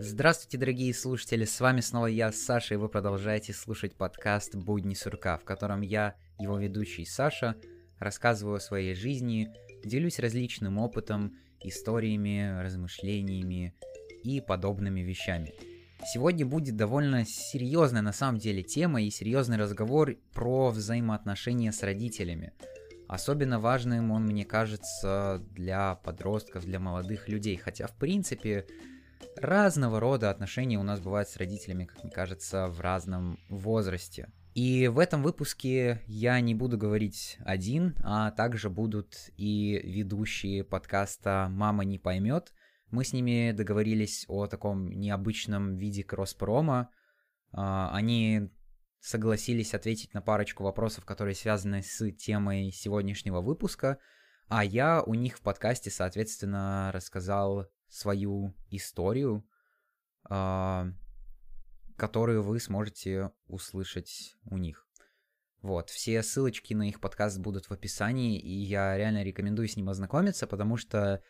Здравствуйте, дорогие слушатели, с вами снова я, Саша, и вы продолжаете слушать подкаст «Будни сурка», в котором я, его ведущий Саша, рассказываю о своей жизни, делюсь различным опытом, историями, размышлениями и подобными вещами. Сегодня будет довольно серьезная на самом деле тема и серьезный разговор про взаимоотношения с родителями. Особенно важным он, мне кажется, для подростков, для молодых людей. Хотя, в принципе, разного рода отношения у нас бывают с родителями, как мне кажется, в разном возрасте. И в этом выпуске я не буду говорить один, а также будут и ведущие подкаста «Мама не поймет». Мы с ними договорились о таком необычном виде кросспрома. Они согласились ответить на парочку вопросов, которые связаны с темой сегодняшнего выпуска, а я у них в подкасте, соответственно, рассказал свою историю, а, которую вы сможете услышать у них. Вот, все ссылочки на их подкаст будут в описании, и я реально рекомендую с ним ознакомиться, потому что,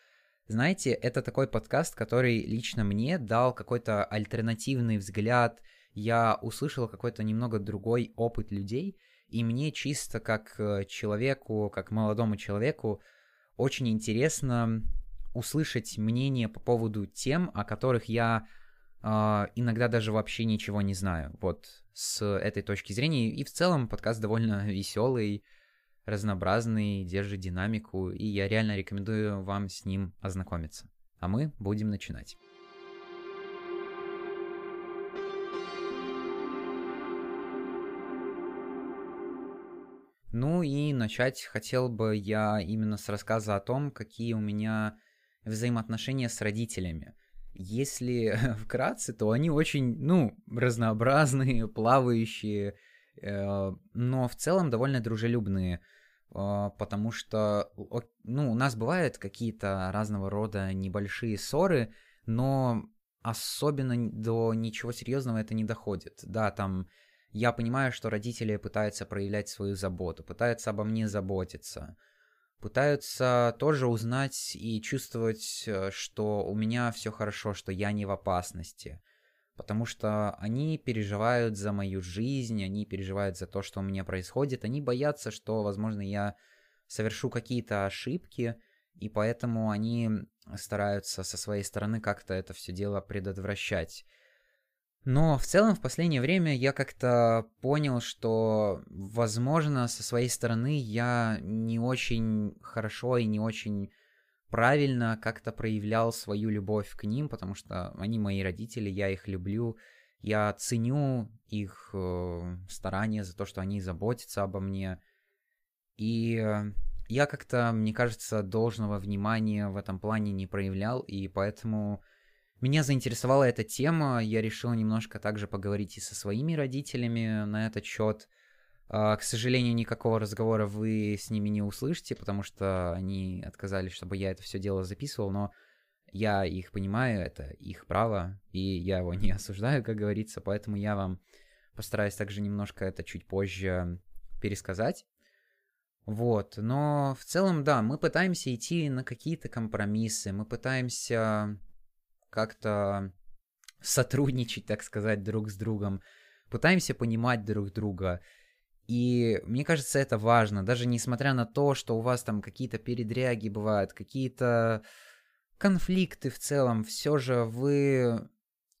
знаете, это такой подкаст, который лично мне дал какой-то альтернативный взгляд, я услышал какой-то немного другой опыт людей, и мне чисто как э, человеку, как молодому человеку, очень интересно услышать мнение по поводу тем, о которых я э, иногда даже вообще ничего не знаю. Вот с этой точки зрения. И в целом подкаст довольно веселый, разнообразный, держит динамику, и я реально рекомендую вам с ним ознакомиться. А мы будем начинать. Ну и начать хотел бы я именно с рассказа о том, какие у меня взаимоотношения с родителями. Если вкратце, то они очень, ну, разнообразные, плавающие, э, но в целом довольно дружелюбные, э, потому что, ну, у нас бывают какие-то разного рода небольшие ссоры, но особенно до ничего серьезного это не доходит. Да, там я понимаю, что родители пытаются проявлять свою заботу, пытаются обо мне заботиться, пытаются тоже узнать и чувствовать, э, что у меня все хорошо, что я не в опасности. Потому что они переживают за мою жизнь, они переживают за то, что у меня происходит, они боятся, что, возможно, я совершу какие-то ошибки, и поэтому они стараются со своей стороны как-то это все дело предотвращать. Но в целом в последнее время я как-то понял, что, возможно, со своей стороны я не очень хорошо и не очень правильно как-то проявлял свою любовь к ним, потому что они мои родители, я их люблю, я ценю их э, старания за то, что они заботятся обо мне. И я как-то, мне кажется, должного внимания в этом плане не проявлял, и поэтому меня заинтересовала эта тема, я решил немножко также поговорить и со своими родителями на этот счет. А, к сожалению, никакого разговора вы с ними не услышите, потому что они отказались, чтобы я это все дело записывал, но я их понимаю, это их право, и я его не осуждаю, как говорится, поэтому я вам постараюсь также немножко это чуть позже пересказать. Вот, но в целом, да, мы пытаемся идти на какие-то компромиссы, мы пытаемся как-то сотрудничать, так сказать, друг с другом, пытаемся понимать друг друга. И мне кажется, это важно, даже несмотря на то, что у вас там какие-то передряги бывают, какие-то конфликты в целом, все же вы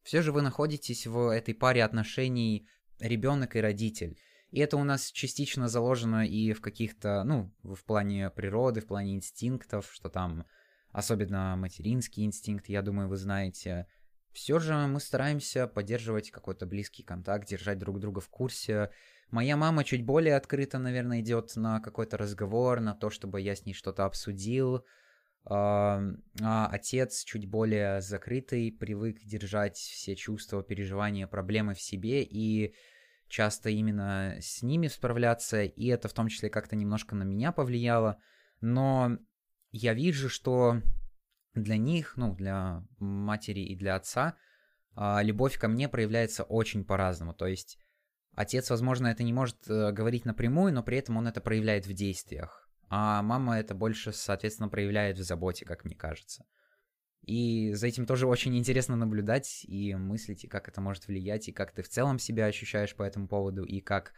все же вы находитесь в этой паре отношений ребенок и родитель. И это у нас частично заложено и в каких-то, ну, в плане природы, в плане инстинктов, что там особенно материнский инстинкт, я думаю, вы знаете. Все же мы стараемся поддерживать какой-то близкий контакт, держать друг друга в курсе. Моя мама чуть более открыто, наверное, идет на какой-то разговор, на то, чтобы я с ней что-то обсудил. А отец чуть более закрытый, привык держать все чувства, переживания, проблемы в себе и часто именно с ними справляться, и это в том числе как-то немножко на меня повлияло. Но я вижу, что для них, ну, для матери и для отца, а, любовь ко мне проявляется очень по-разному. То есть отец, возможно, это не может э, говорить напрямую, но при этом он это проявляет в действиях. А мама это больше, соответственно, проявляет в заботе, как мне кажется. И за этим тоже очень интересно наблюдать и мыслить, и как это может влиять, и как ты в целом себя ощущаешь по этому поводу, и как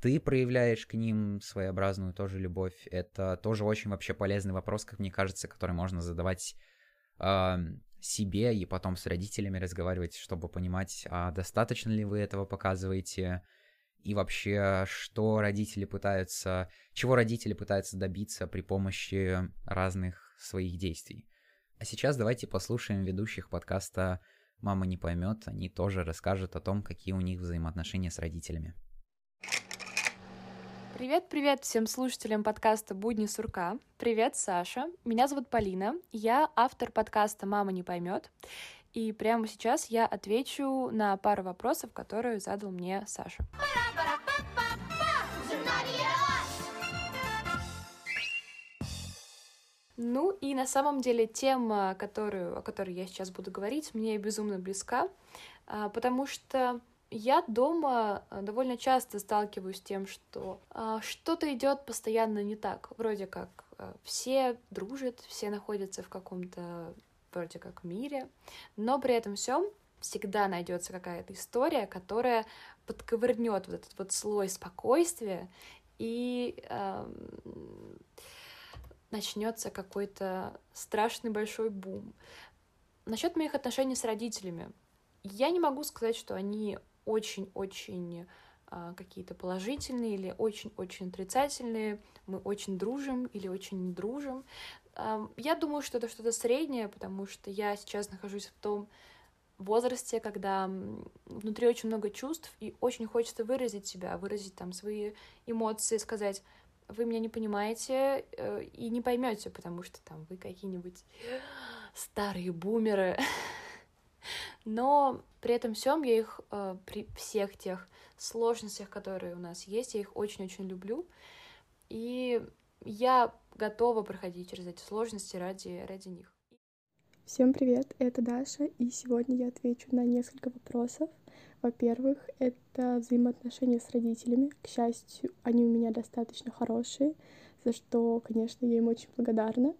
ты проявляешь к ним своеобразную тоже любовь. Это тоже очень вообще полезный вопрос, как мне кажется, который можно задавать э, себе и потом с родителями разговаривать, чтобы понимать, а достаточно ли вы этого показываете, и вообще, что родители пытаются, чего родители пытаются добиться при помощи разных своих действий. А сейчас давайте послушаем ведущих подкаста «Мама не поймет». Они тоже расскажут о том, какие у них взаимоотношения с родителями. Привет-привет всем слушателям подкаста «Будни сурка». Привет, Саша. Меня зовут Полина. Я автор подкаста «Мама не поймет». И прямо сейчас я отвечу на пару вопросов, которые задал мне Саша. Ну и на самом деле тема, которую, о которой я сейчас буду говорить, мне безумно близка, а, потому что я дома а, довольно часто сталкиваюсь с тем, что а, что-то идет постоянно не так. Вроде как все дружат, все находятся в каком-то вроде как мире, но при этом всем всегда найдется какая-то история, которая подковырнет вот этот вот слой спокойствия и э, начнется какой-то страшный большой бум. Насчет моих отношений с родителями. Я не могу сказать, что они очень-очень э, какие-то положительные или очень-очень отрицательные. Мы очень дружим или очень не дружим. Я думаю, что это что-то среднее, потому что я сейчас нахожусь в том возрасте, когда внутри очень много чувств, и очень хочется выразить себя, выразить там свои эмоции, сказать, вы меня не понимаете э, и не поймете, потому что там вы какие-нибудь старые бумеры. Но при этом всем я их э, при всех тех сложностях, которые у нас есть, я их очень-очень люблю. И я готова проходить через эти сложности ради, ради них. Всем привет, это Даша, и сегодня я отвечу на несколько вопросов. Во-первых, это взаимоотношения с родителями. К счастью, они у меня достаточно хорошие, за что, конечно, я им очень благодарна.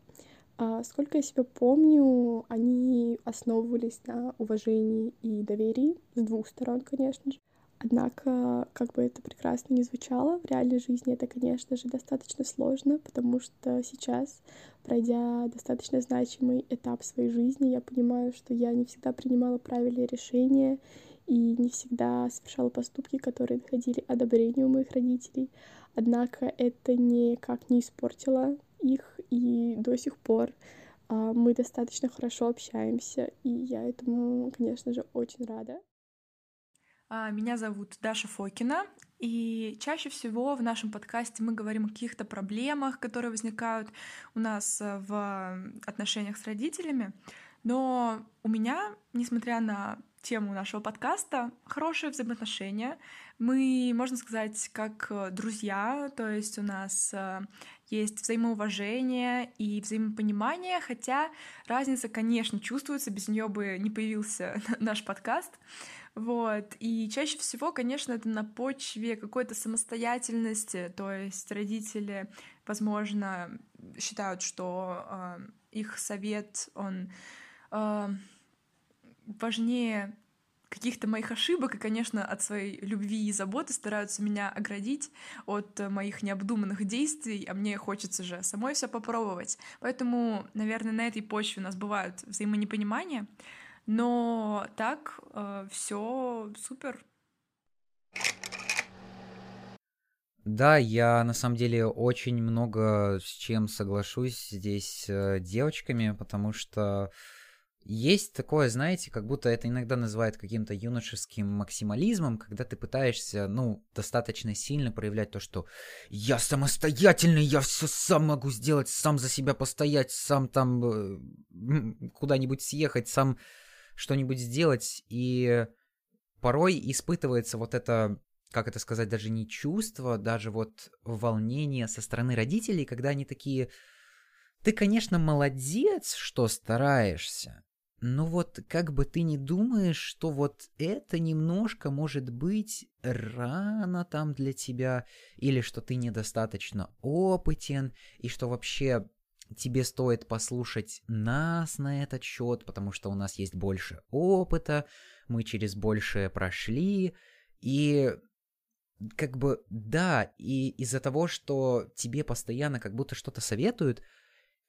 А сколько я себя помню, они основывались на уважении и доверии с двух сторон, конечно же. Однако, как бы это прекрасно не звучало, в реальной жизни это, конечно же, достаточно сложно, потому что сейчас, пройдя достаточно значимый этап своей жизни, я понимаю, что я не всегда принимала правильные решения и не всегда совершала поступки, которые находили одобрение у моих родителей. Однако это никак не испортило их, и до сих пор а, мы достаточно хорошо общаемся, и я этому, конечно же, очень рада. А, меня зовут Даша Фокина, и чаще всего в нашем подкасте мы говорим о каких-то проблемах, которые возникают у нас э, в отношениях с родителями. Но у меня, несмотря на тему нашего подкаста, хорошие взаимоотношения. Мы, можно сказать, как э, друзья, то есть у нас э, есть взаимоуважение и взаимопонимание, хотя разница, конечно, чувствуется, без нее бы не появился наш подкаст. Вот. И чаще всего, конечно, это на почве какой-то самостоятельности, то есть родители, возможно, считают, что э, их совет, он э, важнее каких-то моих ошибок и, конечно, от своей любви и заботы стараются меня оградить от моих необдуманных действий, а мне хочется же самой все попробовать. Поэтому, наверное, на этой почве у нас бывают взаимонепонимания, но так э, все супер. Да, я на самом деле очень много с чем соглашусь здесь с девочками, потому что есть такое, знаете, как будто это иногда называют каким-то юношеским максимализмом, когда ты пытаешься, ну, достаточно сильно проявлять то, что я самостоятельный, я все сам могу сделать, сам за себя постоять, сам там э, куда-нибудь съехать, сам что-нибудь сделать, и порой испытывается вот это, как это сказать, даже не чувство, даже вот волнение со стороны родителей, когда они такие, ты, конечно, молодец, что стараешься, но вот как бы ты не думаешь, что вот это немножко может быть рано там для тебя, или что ты недостаточно опытен, и что вообще тебе стоит послушать нас на этот счет, потому что у нас есть больше опыта, мы через большее прошли, и как бы, да, и из-за того, что тебе постоянно как будто что-то советуют,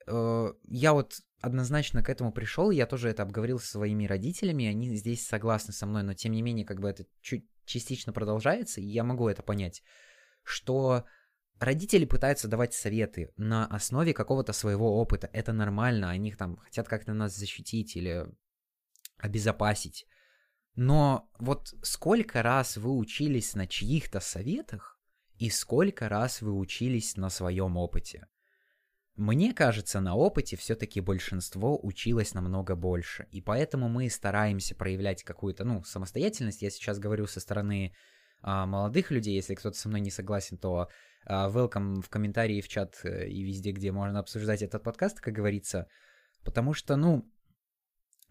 я вот однозначно к этому пришел, я тоже это обговорил со своими родителями, они здесь согласны со мной, но тем не менее, как бы это чуть частично продолжается, и я могу это понять, что родители пытаются давать советы на основе какого-то своего опыта. Это нормально, они там хотят как-то нас защитить или обезопасить. Но вот сколько раз вы учились на чьих-то советах и сколько раз вы учились на своем опыте? Мне кажется, на опыте все-таки большинство училось намного больше, и поэтому мы стараемся проявлять какую-то, ну, самостоятельность. Я сейчас говорю со стороны а, молодых людей, если кто-то со мной не согласен, то а, welcome в комментарии, в чат э, и везде, где можно обсуждать этот подкаст, как говорится, потому что, ну,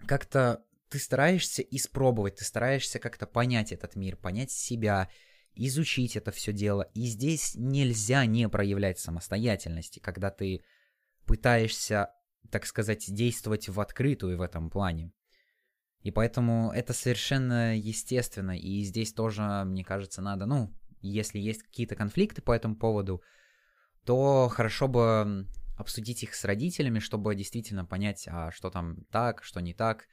как-то ты стараешься испробовать, ты стараешься как-то понять этот мир, понять себя, изучить это все дело. И здесь нельзя не проявлять самостоятельности, когда ты пытаешься, так сказать, действовать в открытую в этом плане. И поэтому это совершенно естественно. И здесь тоже, мне кажется, надо, ну, если есть какие-то конфликты по этому поводу, то хорошо бы обсудить их с родителями, чтобы действительно понять, а что там так, что не так,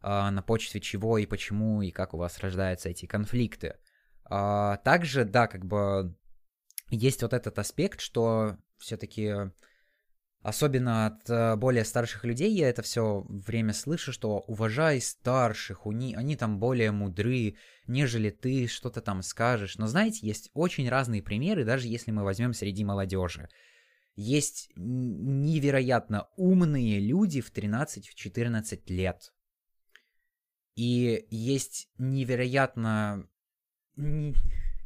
а, на почве чего и почему, и как у вас рождаются эти конфликты. А, также, да, как бы есть вот этот аспект, что все-таки особенно от э, более старших людей я это все время слышу, что уважай старших, у ни, они там более мудры, нежели ты что-то там скажешь. Но знаете, есть очень разные примеры, даже если мы возьмем среди молодежи. Есть невероятно умные люди в 13-14 лет. И есть невероятно... Не,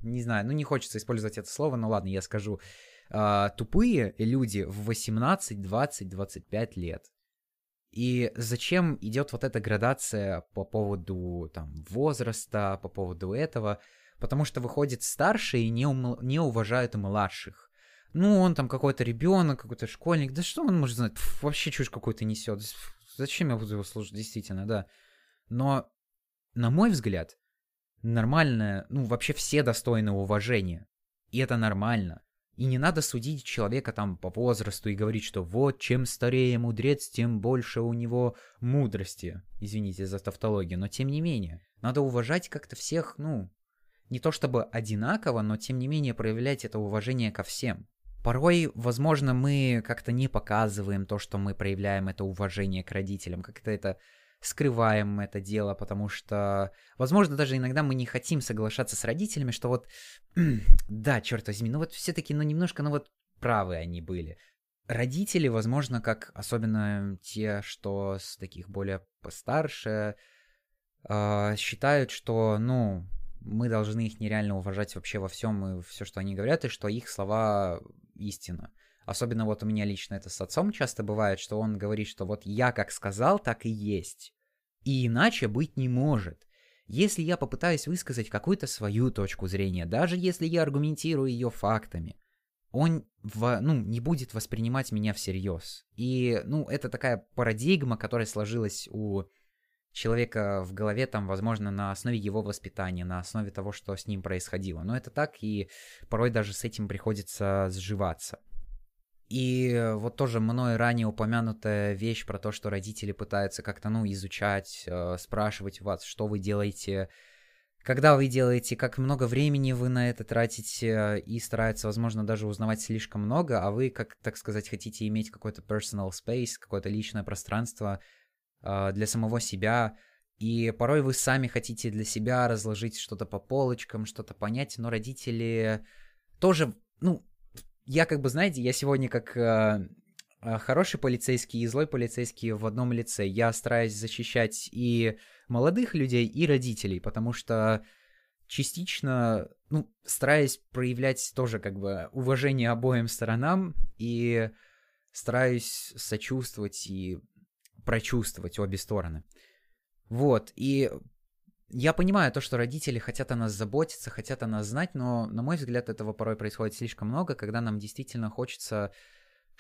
не знаю, ну не хочется использовать это слово, но ладно, я скажу. Uh, тупые люди в 18, 20, 25 лет. И зачем идет вот эта градация по поводу там возраста, по поводу этого? Потому что выходит старшие и не, ум... не уважают младших. Ну, он там какой-то ребенок, какой-то школьник. Да что он может знать? Пф, вообще чушь какую-то несет. Зачем я буду его слушать? Действительно, да. Но, на мой взгляд, нормальное, ну, вообще все достойны уважения. И это нормально. И не надо судить человека там по возрасту и говорить, что вот чем старее мудрец, тем больше у него мудрости. Извините за тавтологию, но тем не менее. Надо уважать как-то всех, ну, не то чтобы одинаково, но тем не менее проявлять это уважение ко всем. Порой, возможно, мы как-то не показываем то, что мы проявляем это уважение к родителям, как-то это скрываем это дело, потому что, возможно, даже иногда мы не хотим соглашаться с родителями, что вот, да, черт возьми, ну вот все-таки, ну немножко, ну вот правы они были. Родители, возможно, как особенно те, что с таких более постарше, э, считают, что, ну, мы должны их нереально уважать вообще во всем и все, что они говорят, и что их слова истина. Особенно вот у меня лично это с отцом часто бывает, что он говорит, что вот я как сказал, так и есть. И иначе быть не может. Если я попытаюсь высказать какую-то свою точку зрения, даже если я аргументирую ее фактами, он в, ну, не будет воспринимать меня всерьез. И, ну, это такая парадигма, которая сложилась у человека в голове, там, возможно, на основе его воспитания, на основе того, что с ним происходило. Но это так, и порой даже с этим приходится сживаться. И вот тоже мной ранее упомянутая вещь про то, что родители пытаются как-то, ну, изучать, э, спрашивать вас, что вы делаете, когда вы делаете, как много времени вы на это тратите, и стараются, возможно, даже узнавать слишком много, а вы, как так сказать, хотите иметь какой-то personal space, какое-то личное пространство э, для самого себя, и порой вы сами хотите для себя разложить что-то по полочкам, что-то понять, но родители тоже, ну, я как бы, знаете, я сегодня как э, э, хороший полицейский и злой полицейский в одном лице. Я стараюсь защищать и молодых людей, и родителей, потому что частично, ну, стараюсь проявлять тоже как бы уважение обоим сторонам и стараюсь сочувствовать и прочувствовать обе стороны. Вот, и я понимаю то, что родители хотят о нас заботиться, хотят о нас знать, но, на мой взгляд, этого порой происходит слишком много, когда нам действительно хочется,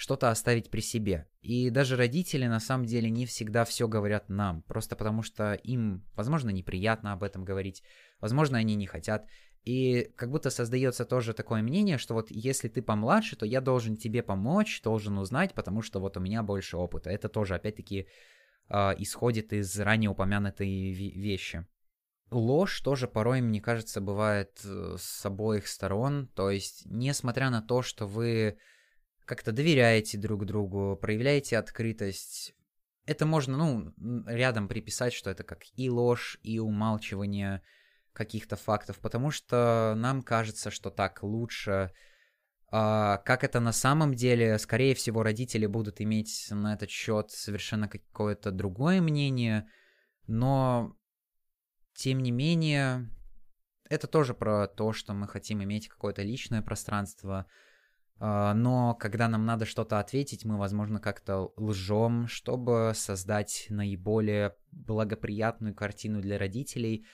что-то оставить при себе. И даже родители на самом деле не всегда все говорят нам, просто потому что им, возможно, неприятно об этом говорить, возможно, они не хотят. И как будто создается тоже такое мнение, что вот если ты помладше, то я должен тебе помочь, должен узнать, потому что вот у меня больше опыта. Это тоже, опять-таки, э, исходит из ранее упомянутой вещи. Ложь тоже порой, мне кажется, бывает э, с обоих сторон. То есть, несмотря на то, что вы как-то доверяете друг другу, проявляете открытость. Это можно, ну, рядом приписать, что это как и ложь, и умалчивание каких-то фактов, потому что нам кажется, что так лучше. А, как это на самом деле, скорее всего, родители будут иметь на этот счет совершенно какое-то другое мнение, но тем не менее, это тоже про то, что мы хотим иметь какое-то личное пространство, а, но когда нам надо что-то ответить, мы, возможно, как-то лжем, чтобы создать наиболее благоприятную картину для родителей,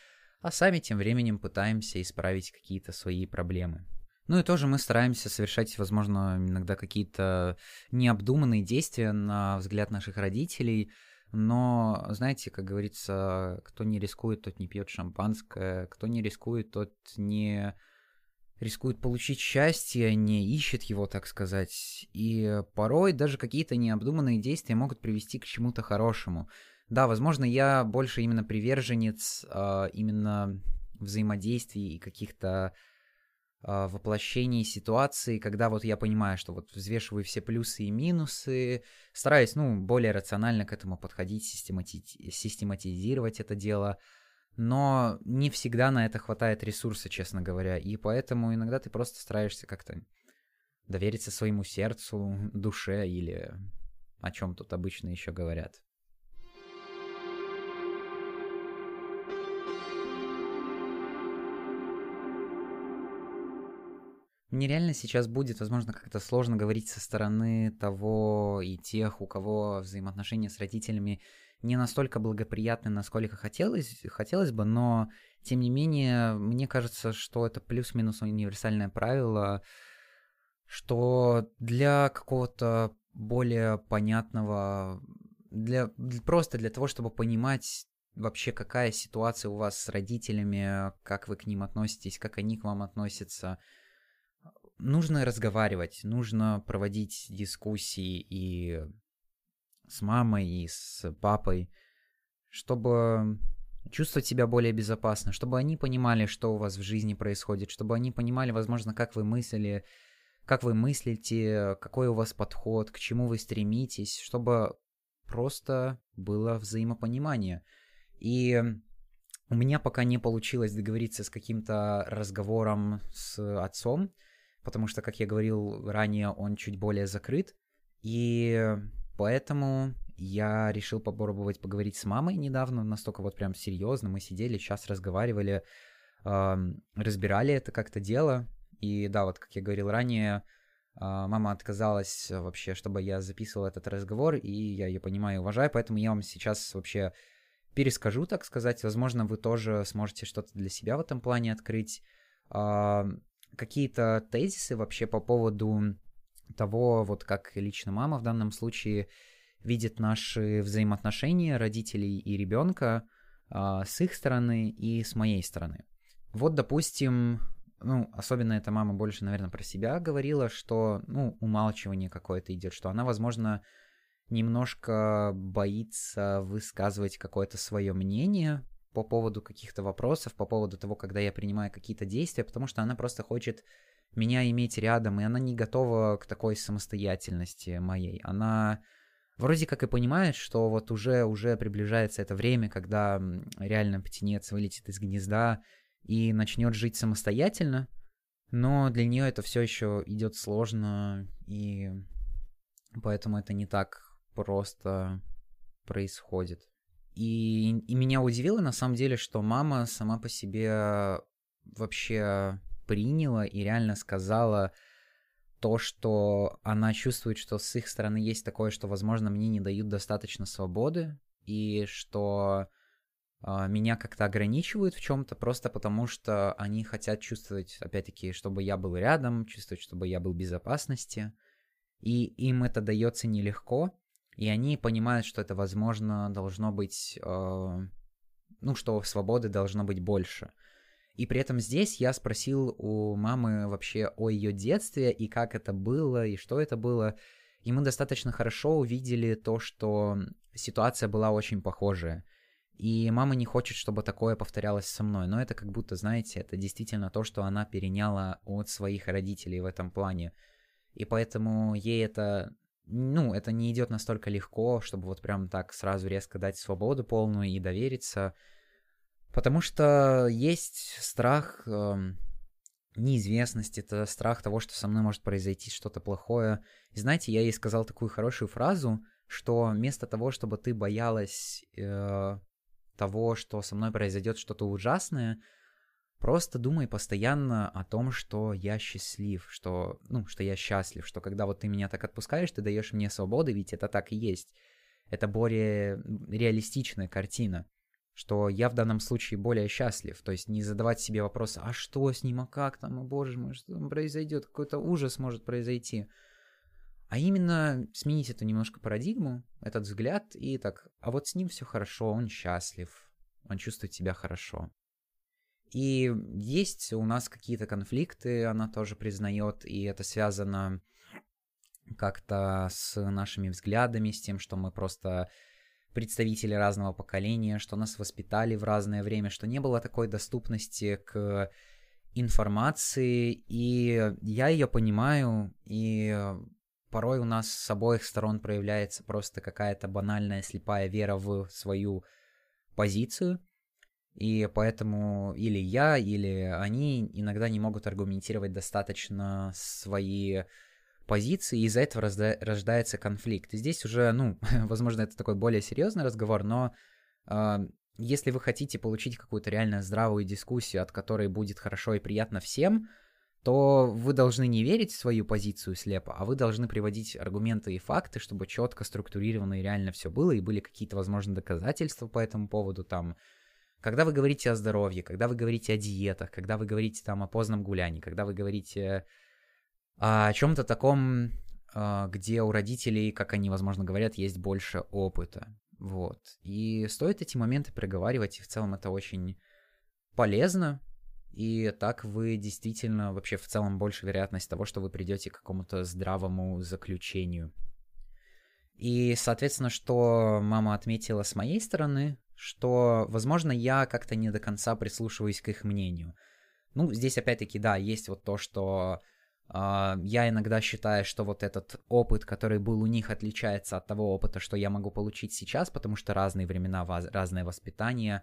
а сами тем временем пытаемся исправить какие-то свои проблемы. Ну и тоже мы стараемся совершать, возможно, иногда какие-то необдуманные действия на взгляд наших родителей, но, знаете, как говорится, кто не рискует, тот не пьет шампанское, кто не рискует, тот не рискует получить счастье, не ищет его, так сказать. И порой даже какие-то необдуманные действия могут привести к чему-то хорошему. Да, возможно, я больше именно приверженец э, именно взаимодействий и каких-то э, воплощений ситуации, когда вот я понимаю, что вот взвешиваю все плюсы и минусы, стараюсь, ну, более рационально к этому подходить, системати- систематизировать это дело, но не всегда на это хватает ресурса, честно говоря, и поэтому иногда ты просто стараешься как-то довериться своему сердцу, душе или о чем тут обычно еще говорят. Мне реально сейчас будет, возможно, как-то сложно говорить со стороны того и тех, у кого взаимоотношения с родителями не настолько благоприятны, насколько хотелось, хотелось бы, но тем не менее, мне кажется, что это плюс-минус универсальное правило, что для какого-то более понятного, для, просто для того, чтобы понимать вообще, какая ситуация у вас с родителями, как вы к ним относитесь, как они к вам относятся, нужно разговаривать, нужно проводить дискуссии и с мамой и с папой, чтобы чувствовать себя более безопасно, чтобы они понимали, что у вас в жизни происходит, чтобы они понимали, возможно, как вы мыслили, как вы мыслите, какой у вас подход, к чему вы стремитесь, чтобы просто было взаимопонимание. И у меня пока не получилось договориться с каким-то разговором с отцом, потому что, как я говорил ранее, он чуть более закрыт. И Поэтому я решил попробовать поговорить с мамой недавно, настолько вот прям серьезно. Мы сидели, сейчас разговаривали, разбирали это как-то дело. И да, вот как я говорил ранее, э, мама отказалась вообще, чтобы я записывал этот разговор, и я ее понимаю и уважаю, поэтому я вам сейчас вообще перескажу, так сказать. Возможно, вы тоже сможете что-то для себя в этом плане открыть. Э, какие-то тезисы вообще по поводу того, вот как лично мама в данном случае видит наши взаимоотношения родителей и ребенка а, с их стороны и с моей стороны. Вот, допустим, ну, особенно эта мама больше, наверное, про себя говорила, что, ну, умалчивание какое-то идет, что она, возможно, немножко боится высказывать какое-то свое мнение по поводу каких-то вопросов, по поводу того, когда я принимаю какие-то действия, потому что она просто хочет меня иметь рядом, и она не готова к такой самостоятельности моей. Она вроде как и понимает, что вот уже, уже приближается это время, когда реально птенец вылетит из гнезда и начнет жить самостоятельно, но для нее это все еще идет сложно, и поэтому это не так просто происходит. И, и меня удивило на самом деле, что мама сама по себе вообще приняла и реально сказала то, что она чувствует, что с их стороны есть такое, что, возможно, мне не дают достаточно свободы, и что э, меня как-то ограничивают в чем-то, просто потому что они хотят чувствовать, опять-таки, чтобы я был рядом, чувствовать, чтобы я был в безопасности. и им это дается нелегко, и они понимают, что это, возможно, должно быть, э, ну, что свободы должно быть больше. И при этом здесь я спросил у мамы вообще о ее детстве и как это было, и что это было. И мы достаточно хорошо увидели то, что ситуация была очень похожая. И мама не хочет, чтобы такое повторялось со мной. Но это как будто, знаете, это действительно то, что она переняла от своих родителей в этом плане. И поэтому ей это, ну, это не идет настолько легко, чтобы вот прям так сразу резко дать свободу полную и довериться. Потому что есть страх э, неизвестности, это страх того, что со мной может произойти что-то плохое. И знаете, я ей сказал такую хорошую фразу, что вместо того, чтобы ты боялась э, того, что со мной произойдет что-то ужасное, просто думай постоянно о том, что я счастлив, что, ну, что я счастлив, что когда вот ты меня так отпускаешь, ты даешь мне свободы, ведь это так и есть. Это более реалистичная картина, что я в данном случае более счастлив, то есть не задавать себе вопрос, а что с ним, а как там, о боже мой, что там произойдет, какой-то ужас может произойти. А именно сменить эту немножко парадигму, этот взгляд, и так, а вот с ним все хорошо, он счастлив, он чувствует себя хорошо. И есть у нас какие-то конфликты, она тоже признает, и это связано как-то с нашими взглядами, с тем, что мы просто представители разного поколения, что нас воспитали в разное время, что не было такой доступности к информации, и я ее понимаю, и порой у нас с обоих сторон проявляется просто какая-то банальная слепая вера в свою позицию, и поэтому или я, или они иногда не могут аргументировать достаточно свои позиции, и из-за этого рождается конфликт. И здесь уже, ну, возможно, это такой более серьезный разговор, но э, если вы хотите получить какую-то реально здравую дискуссию, от которой будет хорошо и приятно всем, то вы должны не верить в свою позицию слепо, а вы должны приводить аргументы и факты, чтобы четко, структурированно и реально все было, и были какие-то, возможно, доказательства по этому поводу, там, когда вы говорите о здоровье, когда вы говорите о диетах, когда вы говорите там о позднем гулянии, когда вы говорите о чем-то таком, а, где у родителей, как они, возможно, говорят, есть больше опыта. Вот. И стоит эти моменты проговаривать, и в целом это очень полезно, и так вы действительно вообще в целом больше вероятность того, что вы придете к какому-то здравому заключению. И, соответственно, что мама отметила с моей стороны, что, возможно, я как-то не до конца прислушиваюсь к их мнению. Ну, здесь опять-таки, да, есть вот то, что э, я иногда считаю, что вот этот опыт, который был у них, отличается от того опыта, что я могу получить сейчас, потому что разные времена, разное воспитание,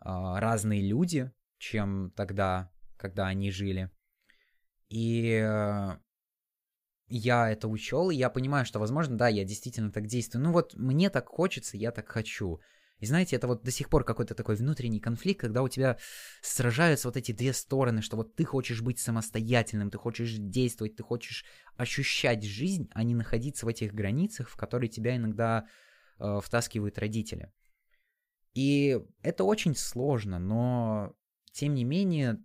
э, разные люди, чем тогда, когда они жили. И э, я это учел, и я понимаю, что, возможно, да, я действительно так действую. Ну вот мне так хочется, я так хочу. И знаете, это вот до сих пор какой-то такой внутренний конфликт, когда у тебя сражаются вот эти две стороны, что вот ты хочешь быть самостоятельным, ты хочешь действовать, ты хочешь ощущать жизнь, а не находиться в этих границах, в которые тебя иногда э, втаскивают родители. И это очень сложно, но тем не менее,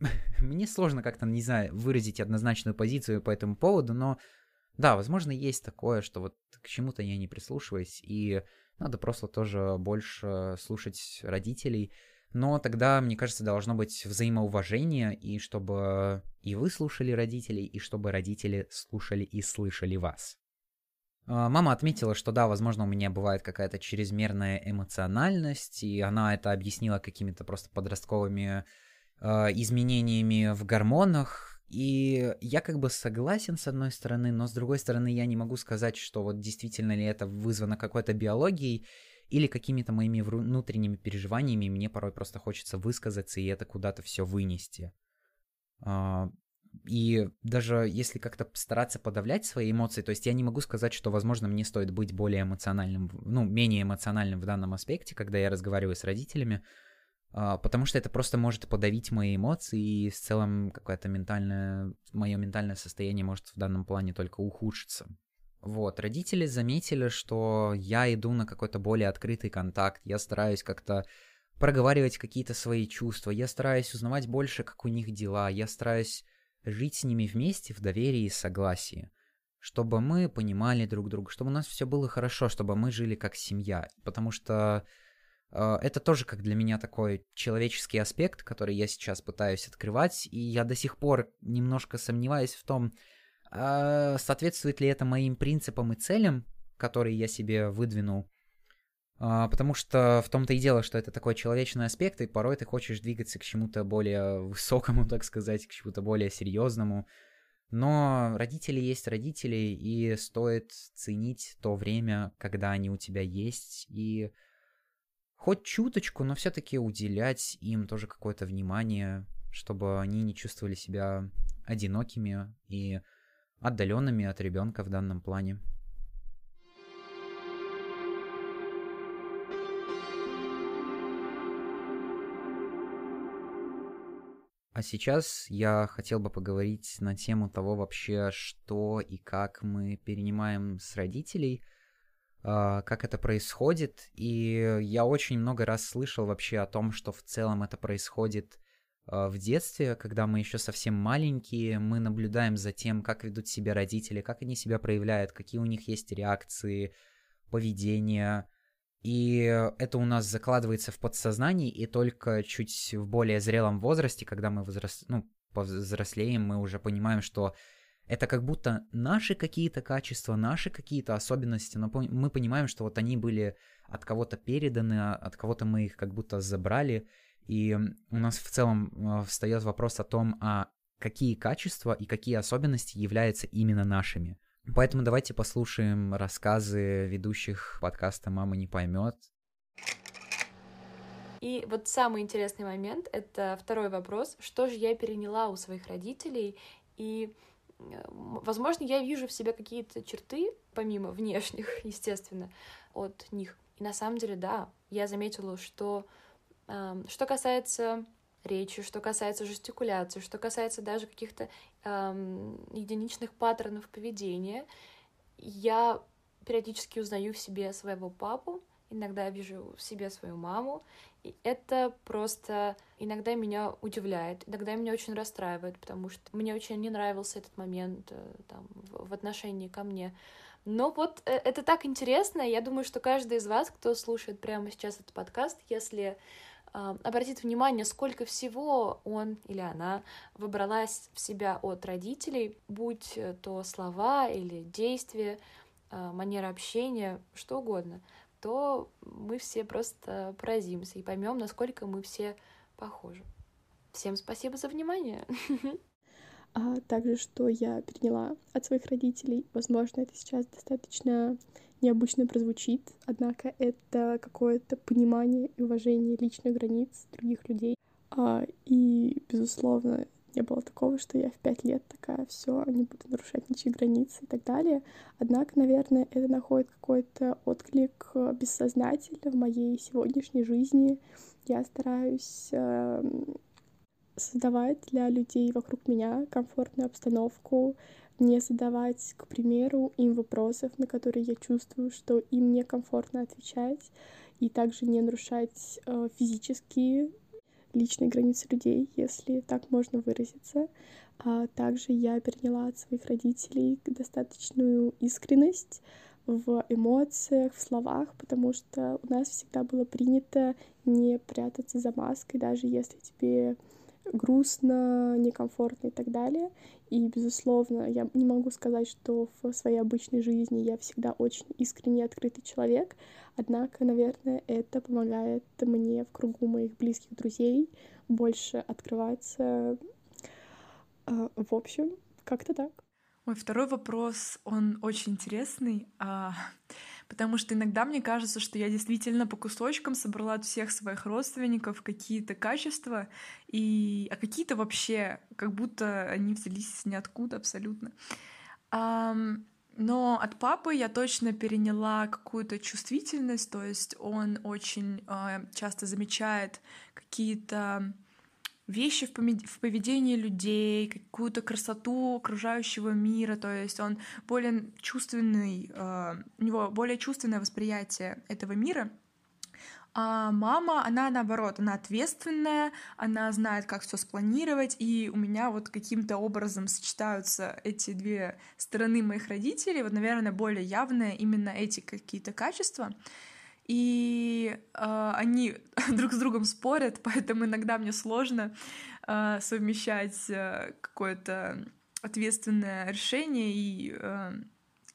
мне сложно как-то, не знаю, выразить однозначную позицию по этому поводу, но да, возможно, есть такое, что вот к чему-то я не прислушиваюсь, и надо просто тоже больше слушать родителей. Но тогда, мне кажется, должно быть взаимоуважение, и чтобы и вы слушали родителей, и чтобы родители слушали и слышали вас. А, мама отметила, что да, возможно, у меня бывает какая-то чрезмерная эмоциональность, и она это объяснила какими-то просто подростковыми э, изменениями в гормонах. И я как бы согласен с одной стороны, но с другой стороны я не могу сказать, что вот действительно ли это вызвано какой-то биологией или какими-то моими внутренними переживаниями, мне порой просто хочется высказаться и это куда-то все вынести. А, и даже если как-то стараться подавлять свои эмоции, то есть я не могу сказать, что, возможно, мне стоит быть более эмоциональным, ну, менее эмоциональным в данном аспекте, когда я разговариваю с родителями, потому что это просто может подавить мои эмоции, и в целом какое-то ментальное, мое ментальное состояние может в данном плане только ухудшиться. Вот, родители заметили, что я иду на какой-то более открытый контакт, я стараюсь как-то проговаривать какие-то свои чувства, я стараюсь узнавать больше, как у них дела, я стараюсь жить с ними вместе в доверии и согласии. чтобы мы понимали друг друга, чтобы у нас все было хорошо, чтобы мы жили как семья. Потому что это тоже как для меня такой человеческий аспект, который я сейчас пытаюсь открывать, и я до сих пор немножко сомневаюсь в том, э, соответствует ли это моим принципам и целям, которые я себе выдвинул. А, потому что в том-то и дело, что это такой человечный аспект, и порой ты хочешь двигаться к чему-то более высокому, так сказать, к чему-то более серьезному. Но родители есть родители, и стоит ценить то время, когда они у тебя есть, и хоть чуточку, но все-таки уделять им тоже какое-то внимание, чтобы они не чувствовали себя одинокими и отдаленными от ребенка в данном плане. А сейчас я хотел бы поговорить на тему того вообще, что и как мы перенимаем с родителей, как это происходит. И я очень много раз слышал вообще о том, что в целом это происходит а, в детстве, когда мы еще совсем маленькие, мы наблюдаем за тем, как ведут себя родители, как они себя проявляют, какие у них есть реакции, поведение, и это у нас закладывается в подсознании, и только чуть в более зрелом возрасте, когда мы возрас... ну, повзрослеем, мы уже понимаем, что это как будто наши какие-то качества, наши какие-то особенности, но мы понимаем, что вот они были от кого-то переданы, а от кого-то мы их как будто забрали, и у нас в целом э, встает вопрос о том, а какие качества и какие особенности являются именно нашими. Поэтому давайте послушаем рассказы ведущих подкаста «Мама не поймет». И вот самый интересный момент — это второй вопрос. Что же я переняла у своих родителей? И, возможно, я вижу в себе какие-то черты, помимо внешних, естественно, от них. И на самом деле, да, я заметила, что что касается речи, что касается жестикуляции, что касается даже каких-то эм, единичных паттернов поведения. Я периодически узнаю в себе своего папу, иногда вижу в себе свою маму, и это просто иногда меня удивляет, иногда меня очень расстраивает, потому что мне очень не нравился этот момент э, там, в отношении ко мне. Но вот э, это так интересно, я думаю, что каждый из вас, кто слушает прямо сейчас этот подкаст, если обратит внимание, сколько всего он или она выбралась в себя от родителей, будь то слова или действия, а, манера общения, что угодно, то мы все просто поразимся и поймем, насколько мы все похожи. Всем спасибо за внимание. А также, что я переняла от своих родителей. Возможно, это сейчас достаточно необычно прозвучит, однако это какое-то понимание и уважение личных границ других людей. А, и, безусловно, не было такого, что я в пять лет такая, все, не буду нарушать ничьи границы и так далее. Однако, наверное, это находит какой-то отклик э, бессознательно в моей сегодняшней жизни. Я стараюсь э, создавать для людей вокруг меня комфортную обстановку, не задавать, к примеру, им вопросов, на которые я чувствую, что им некомфортно отвечать, и также не нарушать э, физические личные границы людей, если так можно выразиться. А также я переняла от своих родителей достаточную искренность в эмоциях, в словах, потому что у нас всегда было принято не прятаться за маской, даже если тебе грустно, некомфортно и так далее. И, безусловно, я не могу сказать, что в своей обычной жизни я всегда очень искренне открытый человек, однако, наверное, это помогает мне в кругу моих близких друзей больше открываться. А, в общем, как-то так. Мой второй вопрос, он очень интересный. Потому что иногда мне кажется, что я действительно по кусочкам собрала от всех своих родственников какие-то качества, и... а какие-то вообще, как будто они взялись ниоткуда абсолютно. Но от папы я точно переняла какую-то чувствительность, то есть он очень э, часто замечает какие-то вещи в поведении людей, какую-то красоту окружающего мира, то есть он более чувственный, а, у него более чувственное восприятие этого мира. А мама, она наоборот, она ответственная, она знает, как все спланировать, и у меня вот каким-то образом сочетаются эти две стороны моих родителей, вот, наверное, более явные именно эти какие-то качества. И э, они друг с другом спорят, поэтому иногда мне сложно э, совмещать э, какое-то ответственное решение и э,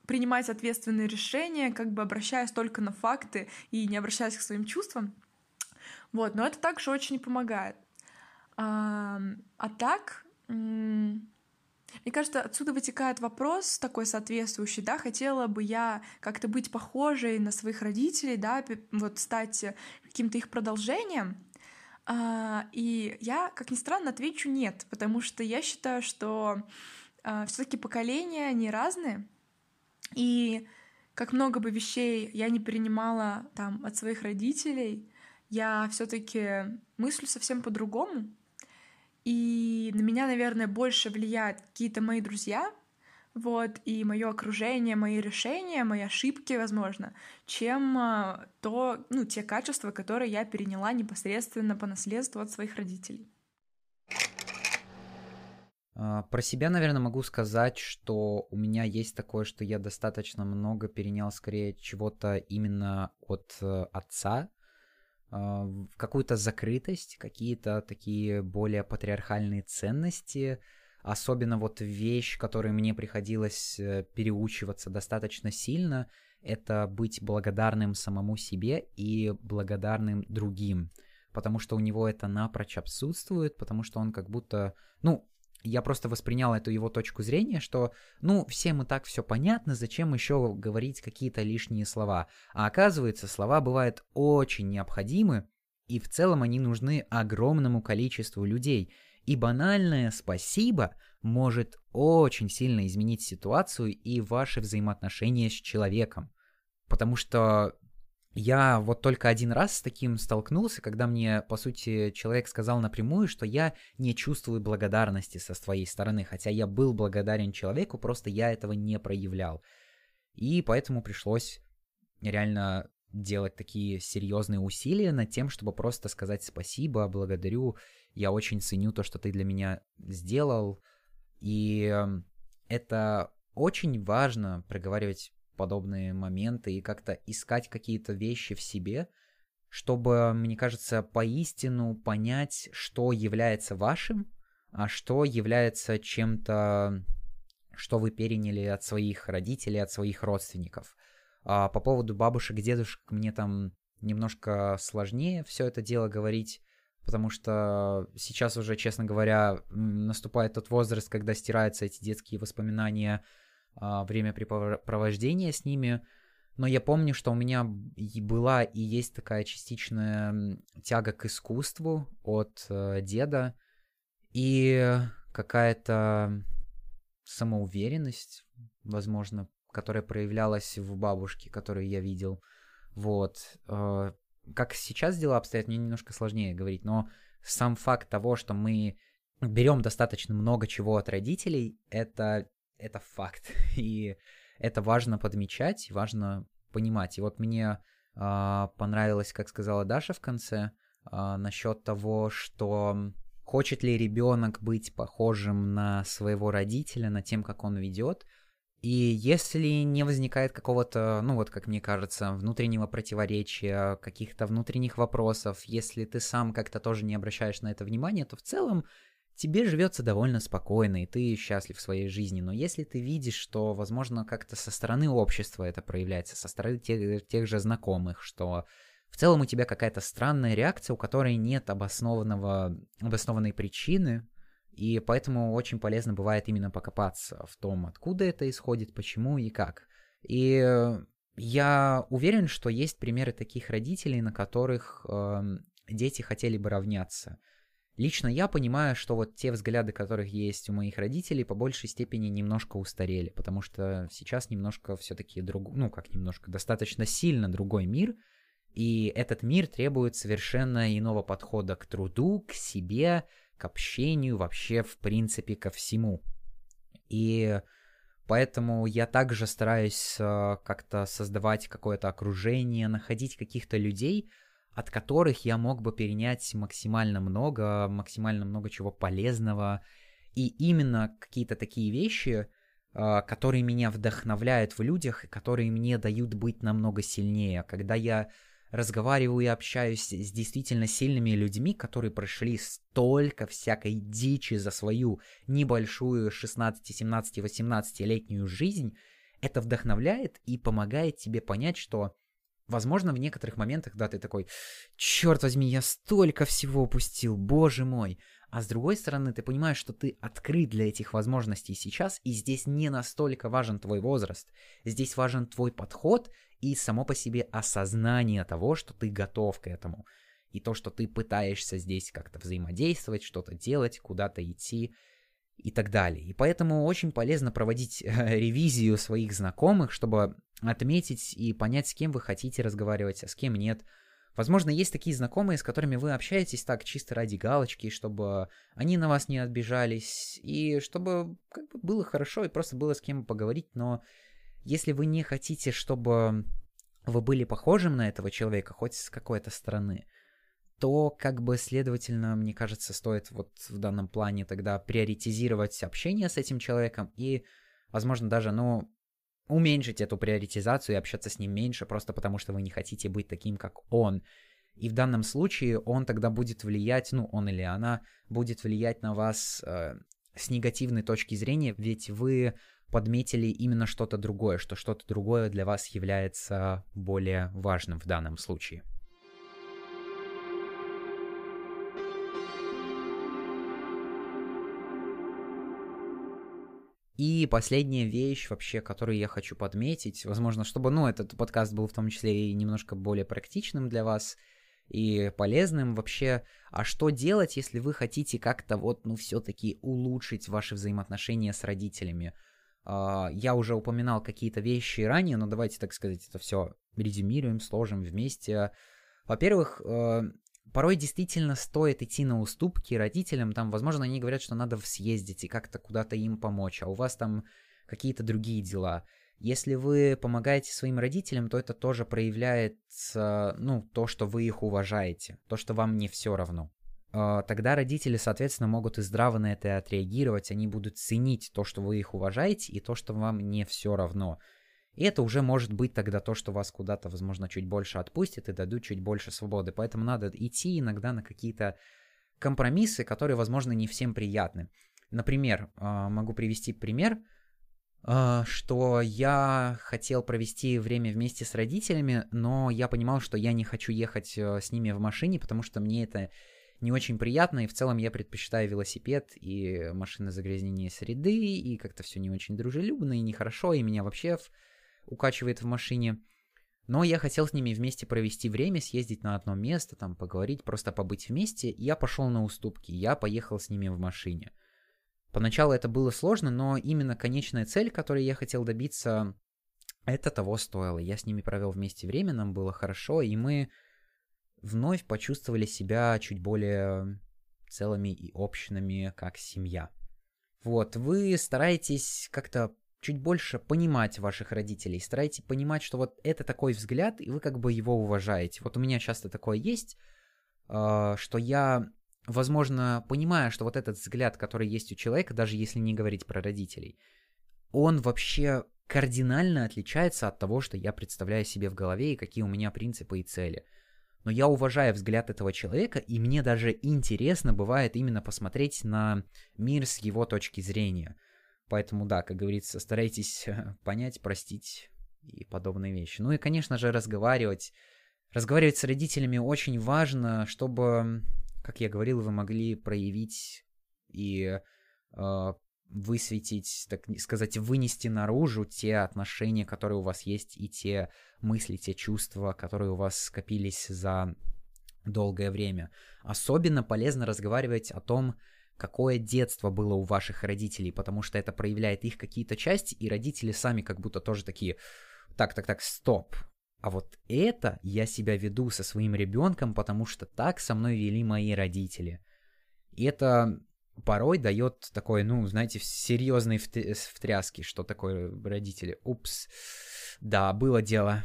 принимать ответственные решения, как бы обращаясь только на факты и не обращаясь к своим чувствам. Вот, но это также очень помогает. А, а так, мне кажется, отсюда вытекает вопрос такой соответствующий, да, хотела бы я как-то быть похожей на своих родителей, да, вот стать каким-то их продолжением, а, и я, как ни странно, отвечу нет, потому что я считаю, что а, все-таки поколения они разные, и как много бы вещей я не принимала там от своих родителей, я все-таки мыслю совсем по-другому. И на меня, наверное, больше влияют какие-то мои друзья, вот, и мое окружение, мои решения, мои ошибки, возможно, чем а, то, ну, те качества, которые я переняла непосредственно по наследству от своих родителей. А, про себя, наверное, могу сказать, что у меня есть такое, что я достаточно много перенял скорее чего-то именно от э, отца, какую-то закрытость, какие-то такие более патриархальные ценности, особенно вот вещь, которой мне приходилось э, переучиваться достаточно сильно, это быть благодарным самому себе и благодарным другим, потому что у него это напрочь отсутствует, потому что он как будто, ну, я просто воспринял эту его точку зрения, что, ну, всем и так все понятно, зачем еще говорить какие-то лишние слова. А оказывается, слова бывают очень необходимы, и в целом они нужны огромному количеству людей. И банальное «спасибо» может очень сильно изменить ситуацию и ваши взаимоотношения с человеком. Потому что я вот только один раз с таким столкнулся, когда мне, по сути, человек сказал напрямую, что я не чувствую благодарности со своей стороны, хотя я был благодарен человеку, просто я этого не проявлял. И поэтому пришлось реально делать такие серьезные усилия над тем, чтобы просто сказать спасибо, благодарю, я очень ценю то, что ты для меня сделал. И эм, это очень важно проговаривать подобные моменты и как-то искать какие-то вещи в себе, чтобы, мне кажется, поистину понять, что является вашим, а что является чем-то, что вы переняли от своих родителей, от своих родственников. А по поводу бабушек, дедушек мне там немножко сложнее все это дело говорить, потому что сейчас уже, честно говоря, наступает тот возраст, когда стираются эти детские воспоминания времяпрепровождения с ними. Но я помню, что у меня была и есть такая частичная тяга к искусству от э, деда и какая-то самоуверенность, возможно, которая проявлялась в бабушке, которую я видел. Вот. Э, как сейчас дела обстоят, мне немножко сложнее говорить, но сам факт того, что мы берем достаточно много чего от родителей, это это факт. И это важно подмечать, важно понимать. И вот мне э, понравилось, как сказала Даша в конце, э, насчет того, что хочет ли ребенок быть похожим на своего родителя, на тем, как он ведет. И если не возникает какого-то, ну вот, как мне кажется, внутреннего противоречия, каких-то внутренних вопросов, если ты сам как-то тоже не обращаешь на это внимания, то в целом тебе живется довольно спокойно, и ты счастлив в своей жизни. Но если ты видишь, что, возможно, как-то со стороны общества это проявляется, со стороны тех, тех же знакомых, что в целом у тебя какая-то странная реакция, у которой нет обоснованного, обоснованной причины, и поэтому очень полезно бывает именно покопаться в том, откуда это исходит, почему и как. И я уверен, что есть примеры таких родителей, на которых э, дети хотели бы равняться. Лично я понимаю, что вот те взгляды, которых есть у моих родителей, по большей степени немножко устарели, потому что сейчас немножко все-таки друг, ну как немножко, достаточно сильно другой мир, и этот мир требует совершенно иного подхода к труду, к себе, к общению, вообще в принципе ко всему. И поэтому я также стараюсь э, как-то создавать какое-то окружение, находить каких-то людей, от которых я мог бы перенять максимально много, максимально много чего полезного. И именно какие-то такие вещи, а, которые меня вдохновляют в людях которые мне дают быть намного сильнее. Когда я разговариваю и общаюсь с действительно сильными людьми, которые прошли столько всякой дичи за свою небольшую 16, 17, 18-летнюю жизнь, это вдохновляет и помогает тебе понять, что, возможно, в некоторых моментах, да, ты такой, черт возьми, я столько всего упустил, боже мой, а с другой стороны, ты понимаешь, что ты открыт для этих возможностей сейчас, и здесь не настолько важен твой возраст. Здесь важен твой подход и само по себе осознание того, что ты готов к этому. И то, что ты пытаешься здесь как-то взаимодействовать, что-то делать, куда-то идти и так далее. И поэтому очень полезно проводить ревизию своих знакомых, чтобы отметить и понять, с кем вы хотите разговаривать, а с кем нет – Возможно, есть такие знакомые, с которыми вы общаетесь так чисто ради галочки, чтобы они на вас не отбежались, и чтобы как бы было хорошо и просто было с кем поговорить, но если вы не хотите, чтобы вы были похожим на этого человека, хоть с какой-то стороны, то как бы, следовательно, мне кажется, стоит вот в данном плане тогда приоритизировать общение с этим человеком и, возможно, даже, ну, уменьшить эту приоритизацию и общаться с ним меньше, просто потому что вы не хотите быть таким, как он. И в данном случае он тогда будет влиять, ну, он или она будет влиять на вас э, с негативной точки зрения, ведь вы подметили именно что-то другое, что что-то другое для вас является более важным в данном случае. И последняя вещь вообще, которую я хочу подметить, возможно, чтобы, ну, этот подкаст был в том числе и немножко более практичным для вас и полезным вообще. А что делать, если вы хотите как-то вот, ну, все-таки улучшить ваши взаимоотношения с родителями? Uh, я уже упоминал какие-то вещи ранее, но давайте, так сказать, это все резюмируем, сложим вместе. Во-первых, uh, порой действительно стоит идти на уступки родителям, там, возможно, они говорят, что надо съездить и как-то куда-то им помочь, а у вас там какие-то другие дела. Если вы помогаете своим родителям, то это тоже проявляет, ну, то, что вы их уважаете, то, что вам не все равно. А, тогда родители, соответственно, могут и здраво на это отреагировать, они будут ценить то, что вы их уважаете, и то, что вам не все равно. И это уже может быть тогда то, что вас куда-то, возможно, чуть больше отпустит и дадут чуть больше свободы. Поэтому надо идти иногда на какие-то компромиссы, которые, возможно, не всем приятны. Например, а, могу привести пример, а, что я хотел провести время вместе с родителями, но я понимал, что я не хочу ехать э, с ними в машине, потому что мне это не очень приятно, и в целом я предпочитаю велосипед и машины загрязнения среды, и как-то все не очень дружелюбно и нехорошо, и меня вообще в укачивает в машине. Но я хотел с ними вместе провести время, съездить на одно место, там поговорить, просто побыть вместе. И я пошел на уступки, я поехал с ними в машине. Поначалу это было сложно, но именно конечная цель, которой я хотел добиться, это того стоило. Я с ними провел вместе время, нам было хорошо, и мы вновь почувствовали себя чуть более целыми и общными, как семья. Вот, вы стараетесь как-то чуть больше понимать ваших родителей, старайтесь понимать, что вот это такой взгляд, и вы как бы его уважаете. Вот у меня часто такое есть, а, что я, возможно, понимаю, что вот этот взгляд, который есть у человека, даже если не говорить про родителей, он вообще кардинально отличается от того, что я представляю себе в голове и какие у меня принципы и цели. Но я уважаю взгляд этого человека, и мне даже интересно бывает именно посмотреть на мир с его точки зрения – Поэтому, да, как говорится, старайтесь понять, простить и подобные вещи. Ну и, конечно же, разговаривать. Разговаривать с родителями очень важно, чтобы, как я говорил, вы могли проявить и э, высветить, так сказать, вынести наружу те отношения, которые у вас есть, и те мысли, те чувства, которые у вас скопились за долгое время. Особенно полезно разговаривать о том, какое детство было у ваших родителей, потому что это проявляет их какие-то части, и родители сами как будто тоже такие, так, так, так, стоп. А вот это я себя веду со своим ребенком, потому что так со мной вели мои родители. И это порой дает такой, ну, знаете, серьезной втряски, что такое родители. Упс, да, было дело.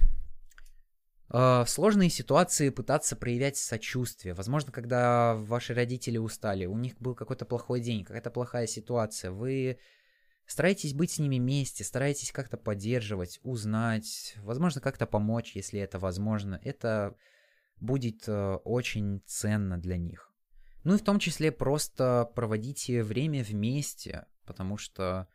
В сложные ситуации пытаться проявлять сочувствие. Возможно, когда ваши родители устали, у них был какой-то плохой день, какая-то плохая ситуация, вы стараетесь быть с ними вместе, стараетесь как-то поддерживать, узнать, возможно, как-то помочь, если это возможно. Это будет э, очень ценно для них. Ну и в том числе просто проводите время вместе, потому что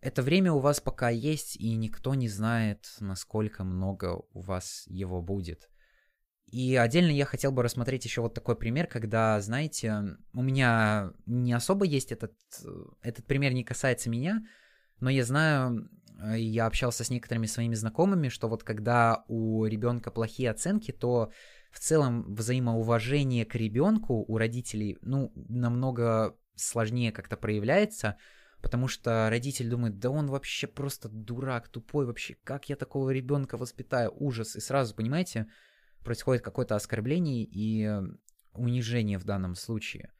это время у вас пока есть, и никто не знает, насколько много у вас его будет. И отдельно я хотел бы рассмотреть еще вот такой пример, когда, знаете, у меня не особо есть этот, этот пример не касается меня, но я знаю, я общался с некоторыми своими знакомыми, что вот когда у ребенка плохие оценки, то в целом взаимоуважение к ребенку у родителей, ну, намного сложнее как-то проявляется, потому что родитель думает, да он вообще просто дурак, тупой вообще, как я такого ребенка воспитаю, ужас, и сразу, понимаете, происходит какое-то оскорбление и унижение в данном случае.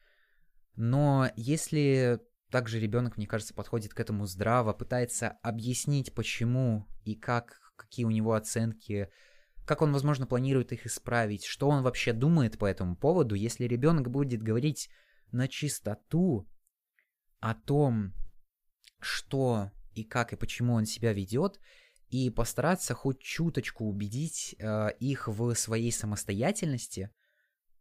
Но если также ребенок, мне кажется, подходит к этому здраво, пытается объяснить, почему и как, какие у него оценки, как он, возможно, планирует их исправить, что он вообще думает по этому поводу, если ребенок будет говорить на чистоту о том, что и как и почему он себя ведет, и постараться хоть чуточку убедить э, их в своей самостоятельности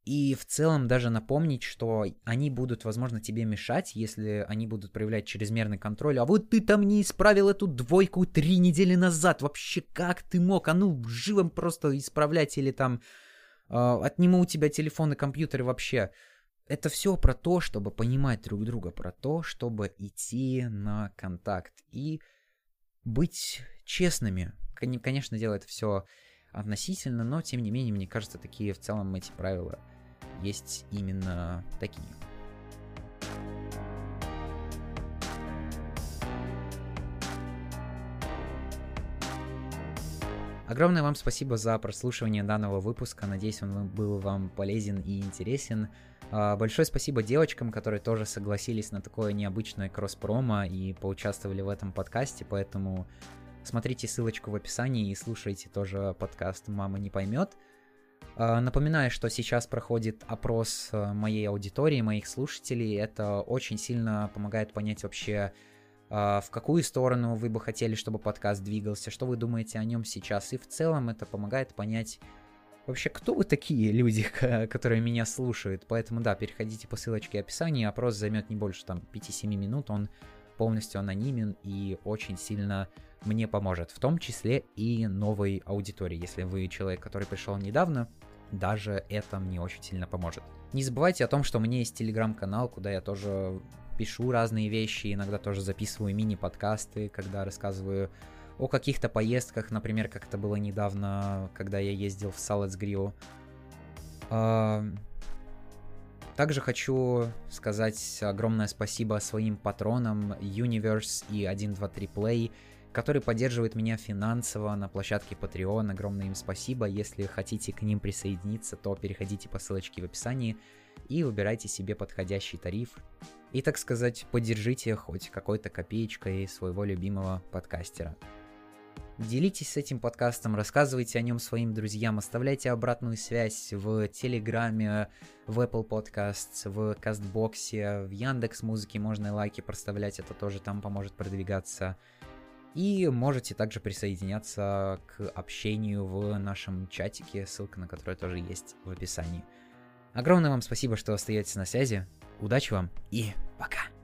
и в целом даже напомнить, что они будут, возможно, тебе мешать, если они будут проявлять чрезмерный контроль. А вот ты там не исправил эту двойку три недели назад. Вообще, как ты мог? А ну, живым просто исправлять или там э, отниму у тебя телефон и компьютер вообще. Это все про то, чтобы понимать друг друга, про то, чтобы идти на контакт и быть честными. Конечно, делает все относительно, но тем не менее, мне кажется, такие в целом эти правила есть именно такие. Огромное вам спасибо за прослушивание данного выпуска. Надеюсь, он был вам полезен и интересен. А, большое спасибо девочкам, которые тоже согласились на такое необычное кросс-промо и поучаствовали в этом подкасте, поэтому смотрите ссылочку в описании и слушайте тоже подкаст «Мама не поймет». А, напоминаю, что сейчас проходит опрос э, моей аудитории, моих слушателей. Это очень сильно помогает понять вообще, а, в какую сторону вы бы хотели, чтобы подкаст двигался, что вы думаете о нем сейчас. И в целом это помогает понять, Вообще, кто вы такие люди, которые меня слушают? Поэтому, да, переходите по ссылочке в описании. Опрос займет не больше там 5-7 минут. Он полностью анонимен и очень сильно мне поможет. В том числе и новой аудитории. Если вы человек, который пришел недавно, даже это мне очень сильно поможет. Не забывайте о том, что у меня есть телеграм-канал, куда я тоже пишу разные вещи, иногда тоже записываю мини-подкасты, когда рассказываю о каких-то поездках, например, как это было недавно, когда я ездил в Салецгрио. Также хочу сказать огромное спасибо своим патронам Universe и 123 Play, которые поддерживают меня финансово на площадке Patreon. Огромное им спасибо. Если хотите к ним присоединиться, то переходите по ссылочке в описании и выбирайте себе подходящий тариф. И, так сказать, поддержите хоть какой-то копеечкой своего любимого подкастера. Делитесь с этим подкастом, рассказывайте о нем своим друзьям, оставляйте обратную связь в Телеграме, в Apple Podcasts, в Кастбоксе, в Яндекс Музыке можно лайки проставлять, это тоже там поможет продвигаться. И можете также присоединяться к общению в нашем чатике, ссылка на который тоже есть в описании. Огромное вам спасибо, что остаетесь на связи. Удачи вам и пока!